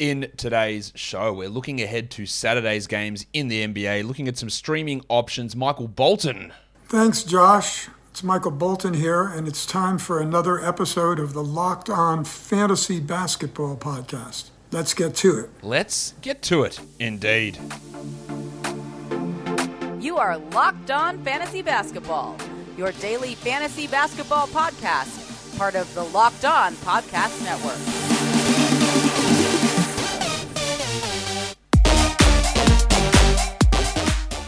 In today's show, we're looking ahead to Saturday's games in the NBA, looking at some streaming options. Michael Bolton. Thanks, Josh. It's Michael Bolton here, and it's time for another episode of the Locked On Fantasy Basketball Podcast. Let's get to it. Let's get to it, indeed. You are Locked On Fantasy Basketball, your daily fantasy basketball podcast, part of the Locked On Podcast Network.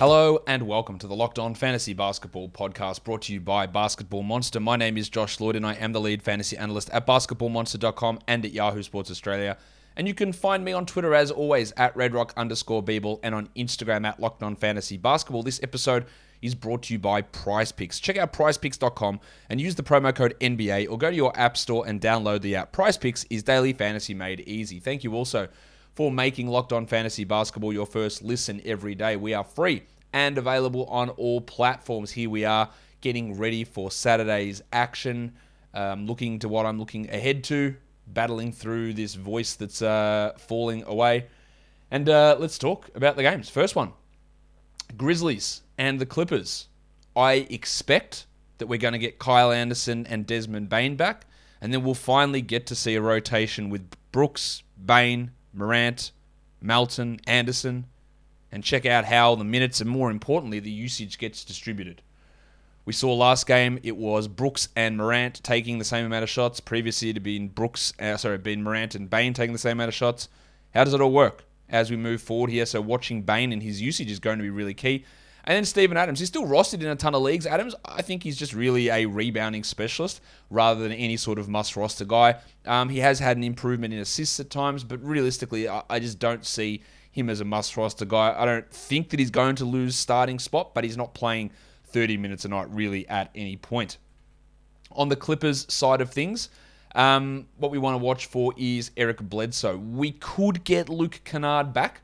Hello and welcome to the Locked On Fantasy Basketball podcast brought to you by Basketball Monster. My name is Josh Lloyd and I am the lead fantasy analyst at basketballmonster.com and at Yahoo Sports Australia. And you can find me on Twitter as always at redrock underscore bball and on Instagram at Locked On Fantasy Basketball. This episode is brought to you by Prize Picks. Check out prizepicks.com and use the promo code NBA or go to your app store and download the app. Prize Picks is daily fantasy made easy. Thank you also for making Locked On Fantasy Basketball your first listen every day. We are free and available on all platforms. Here we are getting ready for Saturday's action. Um, looking to what I'm looking ahead to, battling through this voice that's uh, falling away. And uh, let's talk about the games. First one Grizzlies and the Clippers. I expect that we're going to get Kyle Anderson and Desmond Bane back, and then we'll finally get to see a rotation with Brooks, Bane, Morant, Melton, Anderson, and check out how the minutes and more importantly the usage gets distributed. We saw last game it was Brooks and Morant taking the same amount of shots. Previously it had been Brooks, uh, sorry, been Morant and Bane taking the same amount of shots. How does it all work as we move forward here? So watching Bane and his usage is going to be really key. And then Steven Adams, he's still rostered in a ton of leagues. Adams, I think he's just really a rebounding specialist rather than any sort of must roster guy. Um, he has had an improvement in assists at times, but realistically, I, I just don't see him as a must roster guy. I don't think that he's going to lose starting spot, but he's not playing 30 minutes a night really at any point. On the Clippers side of things, um, what we want to watch for is Eric Bledsoe. We could get Luke Kennard back.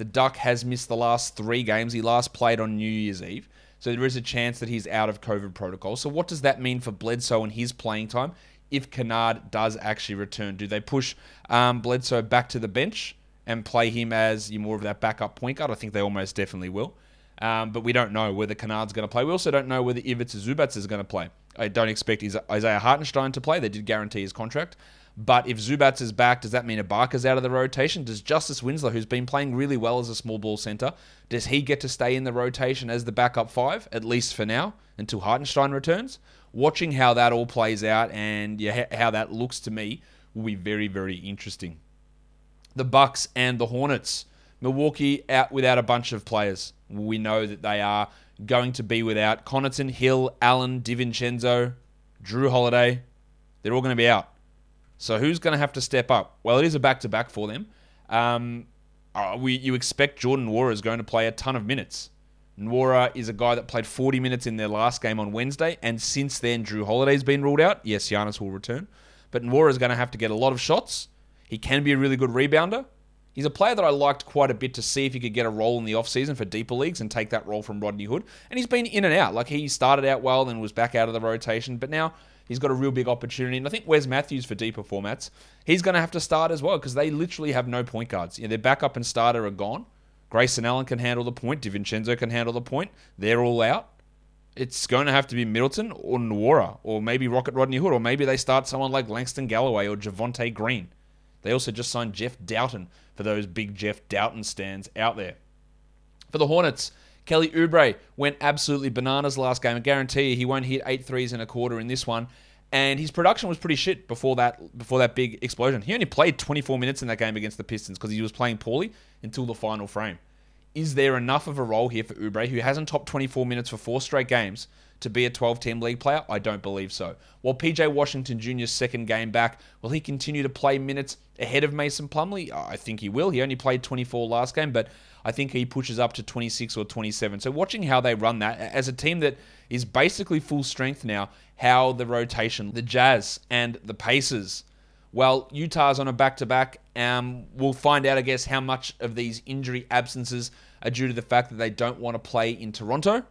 The Duck has missed the last three games. He last played on New Year's Eve. So there is a chance that he's out of COVID protocol. So what does that mean for Bledsoe and his playing time if Kennard does actually return? Do they push um, Bledsoe back to the bench? and play him as more of that backup point guard. I think they almost definitely will. Um, but we don't know whether Kennard's going to play. We also don't know whether Ivica Zubac is going to play. I don't expect Isaiah Hartenstein to play. They did guarantee his contract. But if Zubac is back, does that mean Ibaka's out of the rotation? Does Justice Winslow, who's been playing really well as a small ball center, does he get to stay in the rotation as the backup five, at least for now, until Hartenstein returns? Watching how that all plays out and yeah, how that looks to me will be very, very interesting the Bucks and the Hornets. Milwaukee out without a bunch of players. We know that they are going to be without Connaughton, Hill, Allen, DiVincenzo, Jrue Holiday. They're all going to be out. So who's going to have to step up? Well, it is a back-to-back for them. Um, uh, we you expect Jordan Nwora is going to play a ton of minutes. Nwora is a guy that played 40 minutes in their last game on Wednesday, and since then Jrue Holiday's been ruled out. Yes, Giannis will return, but Nwora is going to have to get a lot of shots he can be a really good rebounder. He's a player that I liked quite a bit to see if he could get a role in the offseason for deeper leagues and take that role from Rodney Hood. And he's been in and out. Like he started out well, then was back out of the rotation, but now he's got a real big opportunity. And I think Wes Matthews for deeper formats, he's going to have to start as well because they literally have no point guards. You know, their backup and starter are gone. Grayson Allen can handle the point. DiVincenzo can handle the point. They're all out. It's going to have to be Middleton or Nwora or maybe Rocket Rodney Hood or maybe they start someone like Langston Galloway or Javonte Green. They also just signed Jeff Dowtin for those big Jeff Dowtin stands out there. For the Hornets, Kelly Oubre went absolutely bananas last game. I guarantee you he won't hit eight threes in a quarter in this one. And his production was pretty shit before that before that big explosion. He only played 24 minutes in that game against the Pistons because he was playing poorly until the final frame. Is there enough of a role here for Oubre, who hasn't topped 24 minutes for four straight games, to be a 12 team league player? I don't believe so. While PJ Washington Jr.'s second game back, will he continue to play minutes ahead of Mason Plumlee? I think he will. He only played 24 last game, but I think he pushes up to 26 or 27. So watching how they run that as a team that is basically full strength now, how the rotation, the Jazz and the Pacers. Well, Utah's on a back to back. We'll find out, I guess, how much of these injury absences are due to the fact that they don't want to play in Toronto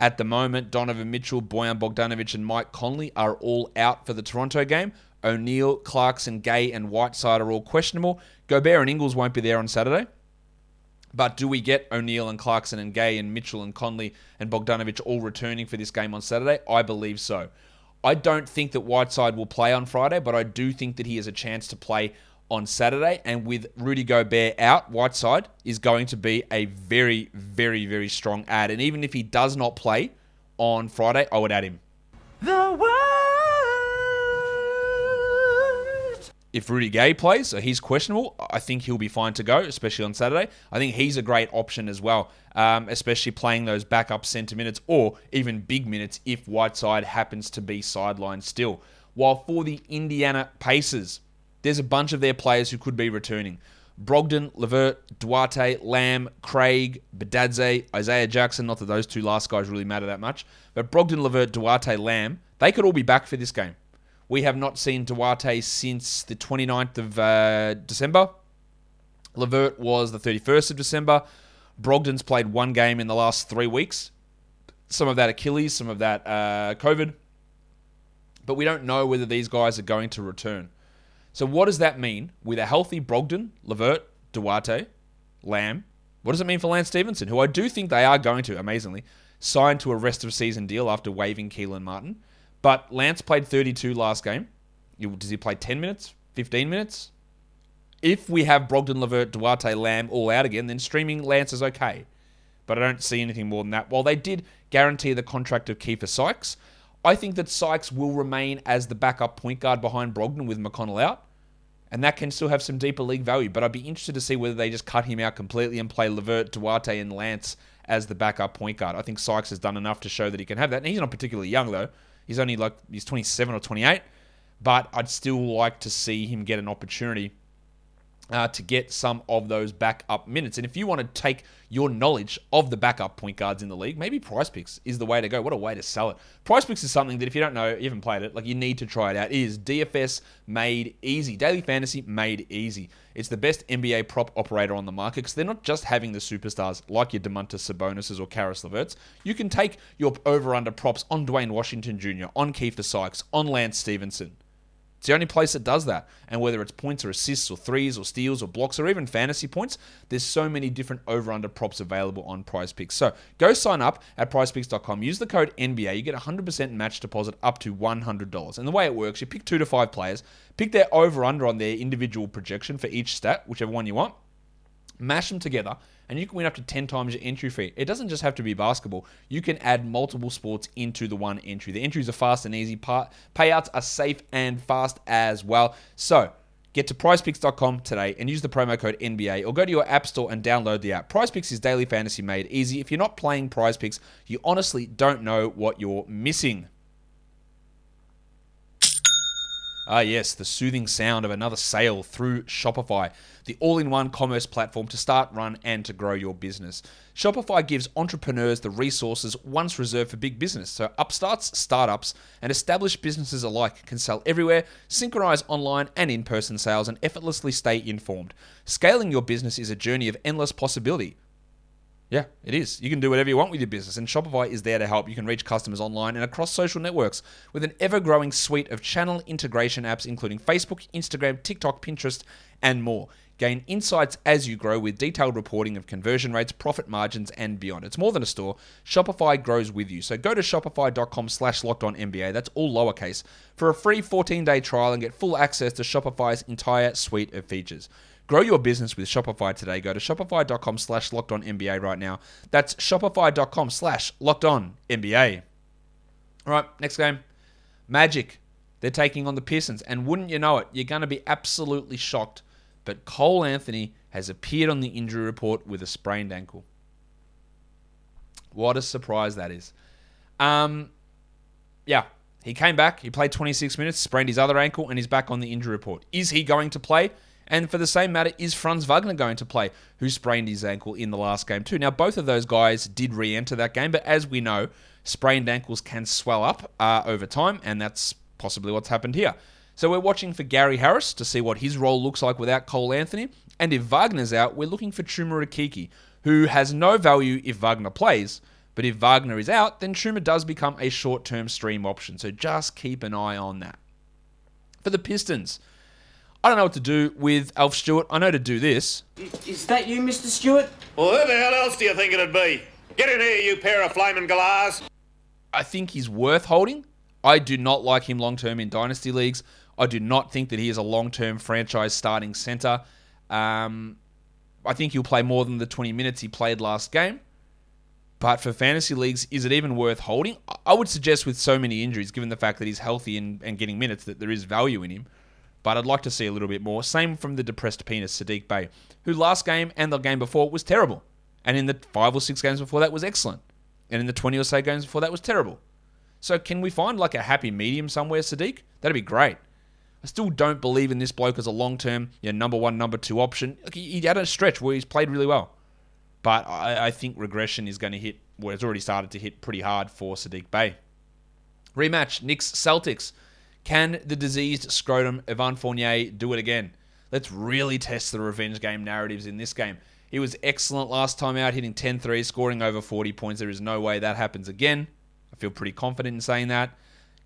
at the moment, Donovan Mitchell, Bojan Bogdanovic, and Mike Conley are all out for the Toronto game. O'Neill, Clarkson, Gay, and Whiteside are all questionable. Gobert and Ingles won't be there on Saturday. But do we get O'Neill and Clarkson and Gay and Mitchell and Conley and Bogdanovic all returning for this game on Saturday? I believe so. I don't think that Whiteside will play on Friday, but I do think that he has a chance to play on Saturday. And with Rudy Gobert out, Whiteside is going to be a very, very, very strong ad. And even if he does not play on Friday, I would add him. The If Rudy Gay plays, so he's questionable, I think he'll be fine to go, especially on Saturday. I think he's a great option as well, um, especially playing those backup centre minutes or even big minutes if Whiteside happens to be sidelined still. While for the Indiana Pacers, there's a bunch of their players who could be returning. Brogdon, Levert, Duarte, Lamb, Craig, Bitadze, Isaiah Jackson. Not that those two last guys really matter that much, but Brogdon, Levert, Duarte, Lamb, they could all be back for this game. We have not seen Duarte since the 29th of uh, December. Levert was the 31st of December. Brogdon's played one game in the last three weeks. Some of that Achilles, some of that uh, COVID. But we don't know whether these guys are going to return. So what does that mean with a healthy Brogdon, Levert, Duarte, Lamb? What does it mean for Lance Stephenson, who I do think they are going to, amazingly, sign to a rest of season deal after waiving Kelan Martin? But Lance played 32 last game. Does he play 10 minutes? 15 minutes? If we have Brogdon, Levert, Duarte, Lamb all out again, then streaming Lance is okay. But I don't see anything more than that. While they did guarantee the contract of Keifer Sykes, I think that Sykes will remain as the backup point guard behind Brogdon with McConnell out. And that can still have some deeper league value. But I'd be interested to see whether they just cut him out completely and play Levert, Duarte, and Lance as the backup point guard. I think Sykes has done enough to show that he can have that. And he's not particularly young, though. He's only like, he's 27 or 28. But I'd still like to see him get an opportunity uh, to get some of those backup minutes. And if you want to take your knowledge of the backup point guards in the league, maybe Prize Picks is the way to go. What a way to sell it. Prize Picks is something that if you don't know, you haven't played it, like you need to try it out. It is DFS made easy, daily fantasy made easy. It's the best NBA prop operator on the market because they're not just having the superstars like your Domantas Sabonis or Caris Leverts. You can take your over/under props on Duane Washington Jr., on Keifer Sykes, on Lance Stephenson. It's the only place that does that. And whether it's points or assists or threes or steals or blocks or even fantasy points, there's so many different over under props available on Prize Picks. So go sign up at prizepicks.com. Use the code NBA. You get 100% match deposit up to $100. And the way it works, you pick two to five players, pick their over under on their individual projection for each stat, whichever one you want, mash them together and you can win up to 10 times your entry fee. It doesn't just have to be basketball. You can add multiple sports into the one entry. The entries are fast and easy. Payouts are safe and fast as well. So, Get to prizepicks.com today and use the promo code NBA or go to your app store and download the app. Prizepicks is daily fantasy made easy. If you're not playing Prizepicks, you honestly don't know what you're missing. Ah, yes, the soothing sound of another sale through Shopify, the all in one commerce platform to start, run, and to grow your business. Shopify gives entrepreneurs the resources once reserved for big business, so upstarts, startups, and established businesses alike can sell everywhere, synchronize online and in person sales, and effortlessly stay informed. Scaling your business is a journey of endless possibility. Yeah, it is. You can do whatever you want with your business, and Shopify is there to help. You can reach customers online and across social networks with an ever growing suite of channel integration apps, including Facebook, Instagram, TikTok, Pinterest, and more. Gain insights as you grow with detailed reporting of conversion rates, profit margins, and beyond. It's more than a store. Shopify grows with you. So go to shopify.com slash locked on NBA. That's all lowercase for a free 14 day trial and get full access to Shopify's entire suite of features. Grow your business with Shopify today. Go to shopify.com slash locked on NBA right now. That's shopify.com slash locked on NBA. All right, next game. Magic. They're taking on the Pistons. And wouldn't you know it, you're going to be absolutely shocked. But Cole Anthony has appeared on the injury report with a sprained ankle. What a surprise that is. Um, yeah, he came back. He played 26 minutes, sprained his other ankle, and he's back on the injury report. Is he going to play? And for the same matter, is Franz Wagner going to play, who sprained his ankle in the last game too? Now, both of those guys did re enter that game, but as we know, sprained ankles can swell up uh, over time, and that's possibly what's happened here. So we're watching for Gary Harris to see what his role looks like without Cole Anthony. And if Wagner's out, we're looking for Chuma Okeke, who has no value if Wagner plays. But if Wagner is out, then Chuma does become a short term stream option. So just keep an eye on that. For the Pistons, I don't know what to do with Alf Stewart. I know to do this. Is that you, Mr. Stewart? Well, who the hell else do you think it'd be? Get in here, you pair of flaming galahs. I think he's worth holding. I do not like him long term in dynasty leagues. I do not think that he is a long term franchise starting center. Um, I think he'll play more than the 20 minutes he played last game. But for fantasy leagues, is it even worth holding? I would suggest with so many injuries, given the fact that he's healthy and, and getting minutes, that there is value in him. But I'd like to see a little bit more. Same from the depressed penis, Sadiq Bey, who last game and the game before was terrible. And in the five or six games before that was excellent. And in the 20 or so games before that was terrible. So can we find like a happy medium somewhere, Sadiq? That'd be great. I still don't believe in this bloke as a long term, you know, number one, number two option. He had a stretch where he's played really well. But I, I think regression is going to hit, well, it's already started to hit pretty hard for Sadiq Bey. Rematch Knicks Celtics. Can the diseased scrotum Evan Fournier do it again? Let's really test the revenge game narratives in this game. He was excellent last time out, hitting 10 threes, scoring over 40 points. There is no way that happens again. I feel pretty confident in saying that.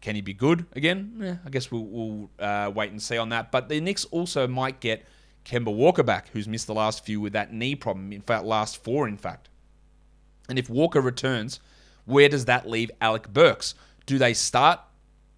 Can he be good again? Eh, I guess we'll, we'll uh, wait and see on that. But the Knicks also might get Kemba Walker back, who's missed the last few with that knee problem. In fact, last four, in fact. And if Walker returns, where does that leave Alec Burks? Do they start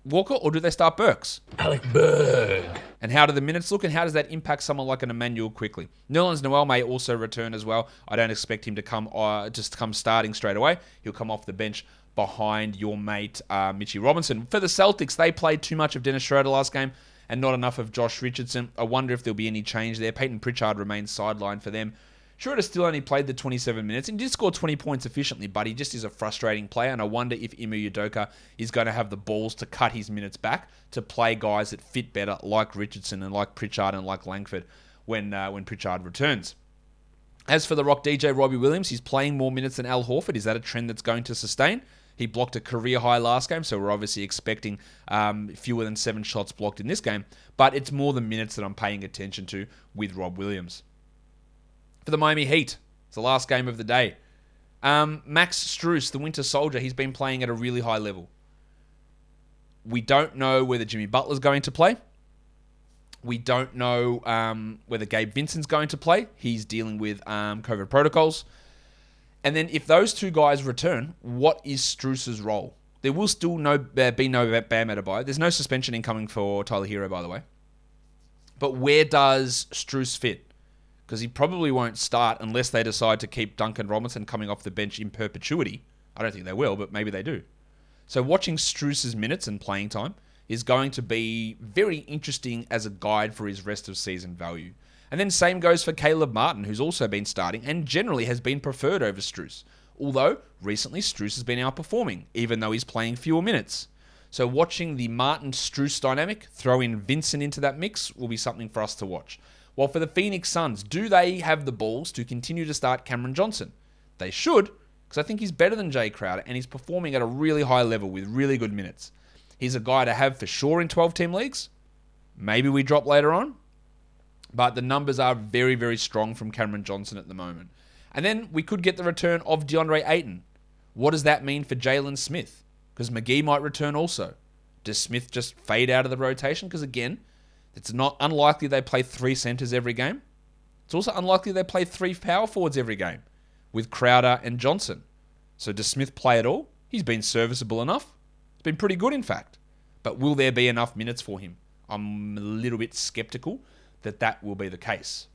Walker or do they start Burks? Alec Berg. And how do the minutes look, and how does that impact someone like an Immanuel Quickley? Nerlens Noel may also return as well. I don't expect him to come uh, just come starting straight away. He'll come off the bench behind your mate uh, Mitchy Robinson. For the Celtics, they played too much of Dennis Schroeder last game and not enough of Josh Richardson. I wonder if there'll be any change there. Payton Pritchard remains sidelined for them. Schroeder still only played the 27 minutes and did score 20 points efficiently, but he just is a frustrating player. And I wonder if Ime Udoka is going to have the balls to cut his minutes back to play guys that fit better, like Richardson and like Pritchard and like Langford, when uh, when Pritchard returns. As for the Rock DJ Robbie Williams, he's playing more minutes than Al Horford. Is that a trend that's going to sustain? He blocked a career high last game, so we're obviously expecting um, fewer than seven shots blocked in this game. But it's more the minutes that I'm paying attention to with Rob Williams. For the Miami Heat, it's the last game of the day. Um, Max Strus, the Winter Soldier, he's been playing at a really high level. We don't know whether Jimmy Butler's going to play. We don't know um, whether Gabe Vincent's going to play. He's dealing with um, COVID protocols. And then if those two guys return, what is Strus's role? There will still no uh, be no Bam Adebayo. There's no suspension incoming for Tyler Herro, by the way. But where does Strus fit? Because he probably won't start unless they decide to keep Duncan Robinson coming off the bench in perpetuity. I don't think they will, but maybe they do. So watching Strus's minutes and playing time is going to be very interesting as a guide for his rest of season value. And then same goes for Caleb Martin, who's also been starting and generally has been preferred over Strus. Although recently Strus has been outperforming, even though he's playing fewer minutes. So watching the Martin Strus dynamic, throw in Vincent into that mix, will be something for us to watch. While for the Phoenix Suns, do they have the balls to continue to start Cameron Johnson? They should, because I think he's better than Jae Crowder and he's performing at a really high level with really good minutes. He's a guy to have for sure in 12 team leagues. Maybe we drop later on, but the numbers are very, very strong from Cameron Johnson at the moment. And then we could get the return of DeAndre Ayton. What does that mean for Jalen Smith? Because McGee might return also. Does Smith just fade out of the rotation? Because again, it's not unlikely they play three centers every game. It's also unlikely they play three power forwards every game with Crowder and Johnson. So does Smith play at all? He's been serviceable enough. It's been pretty good, in fact. But will there be enough minutes for him? I'm a little bit skeptical that that will be the case.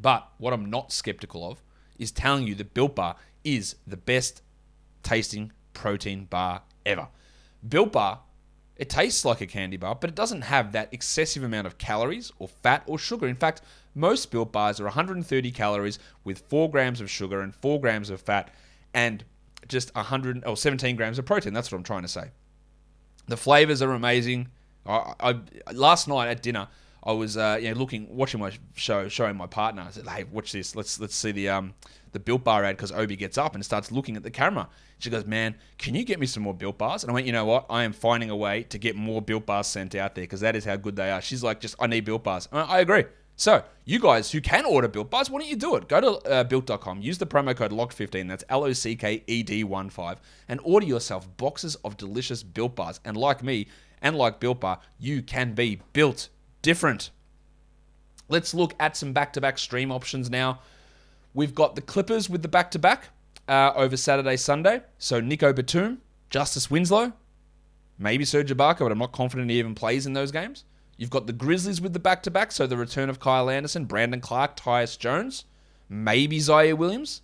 But what I'm not skeptical of is telling you that Built Bar is the best tasting protein bar ever. Built Bar, it tastes like a candy bar, but it doesn't have that excessive amount of calories or fat or sugar. In fact, most Built Bars are 130 calories with 4 grams of sugar and 4 grams of fat and just 100 or 17 grams of protein. That's what I'm trying to say. The flavors are amazing. I, I last night at dinner, I was uh, you know looking watching my show, showing my partner. I said, "Hey, watch this. Let's let's see the um the Built Bar ad because Obi gets up and starts looking at the camera. She goes, "Man, can you get me some more Built Bars?" And I went, "You know what? I am finding a way to get more Built Bars sent out there because that is how good they are." She's like, "Just I need Built Bars." I, I agree. So, you guys who can order Built Bars, why don't you do it? Go to uh, built.com, use the promo code LOCKED15, that's L O C K E D 1 5, and order yourself boxes of delicious Built Bars. And like me, And like Built Bar, you can be built different. Let's look at some back to back stream options now. We've got the Clippers with the back to back over Saturday, Sunday. So Nico Batum, Justice Winslow, maybe Serge Ibaka, but I'm not confident he even plays in those games. You've got the Grizzlies with the back to back, so the return of Kyle Anderson, Brandon Clarke, Tyus Jones, maybe Ziaire Williams.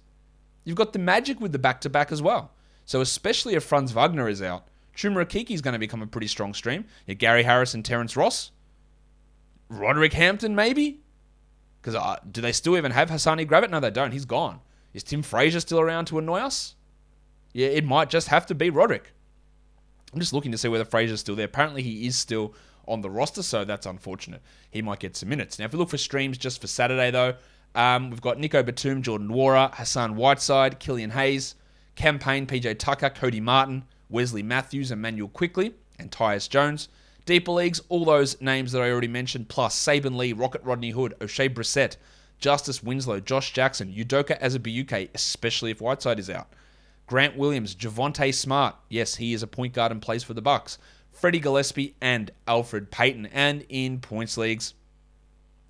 You've got the Magic with the back to back as well. So especially if Franz Wagner is out, Chuma is going to become a pretty strong stream. You Gary Harris and Terrence Ross. Roderick Hampton, maybe? Because uh, do they still even have Hassani Gravett? No, they don't. He's gone. Is Tim Frazier still around to annoy us? Yeah, it might just have to be Roderick. I'm just looking to see whether Frazier's still there. Apparently, he is still on the roster, so that's unfortunate. He might get some minutes. Now, if we look for streams just for Saturday, though, um, we've got Nico Batum, Jordan Nwora, Hassan Whiteside, Killian Hayes, Cam Payne, PJ Tucker, Cody Martin, Wesley Matthews, Immanuel Quickley, and Tyus Jones. Deeper leagues, all those names that I already mentioned, plus Saben Lee, Rocket Rodney Hood, Oshae Brissett, Justice Winslow, Josh Jackson, Udoka Azubuike, especially if Whiteside is out. Grant Williams, Javonte Smart, yes, he is a point guard and plays for the Bucks. Freddie Gillespie and Elfrid Payton. And in points leagues,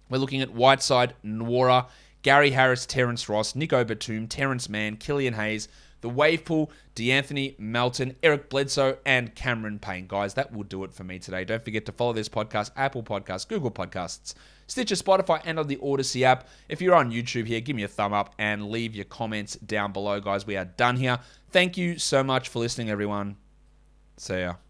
we're looking at Whiteside, Nwora, Gary Harris, Terrence Ross, Nico Batum, Terrence Mann, Killian Hayes, the wave pool, De'Anthony Melton, Eric Bledsoe, and Cameron Payne. Guys, that will do it for me today. Don't forget to follow this podcast, Apple Podcasts, Google Podcasts, Stitcher, Spotify, and on the Odyssey app. If you're on YouTube here, give me a thumb up and leave your comments down below, guys. We are done here. Thank you so much for listening, everyone. See ya.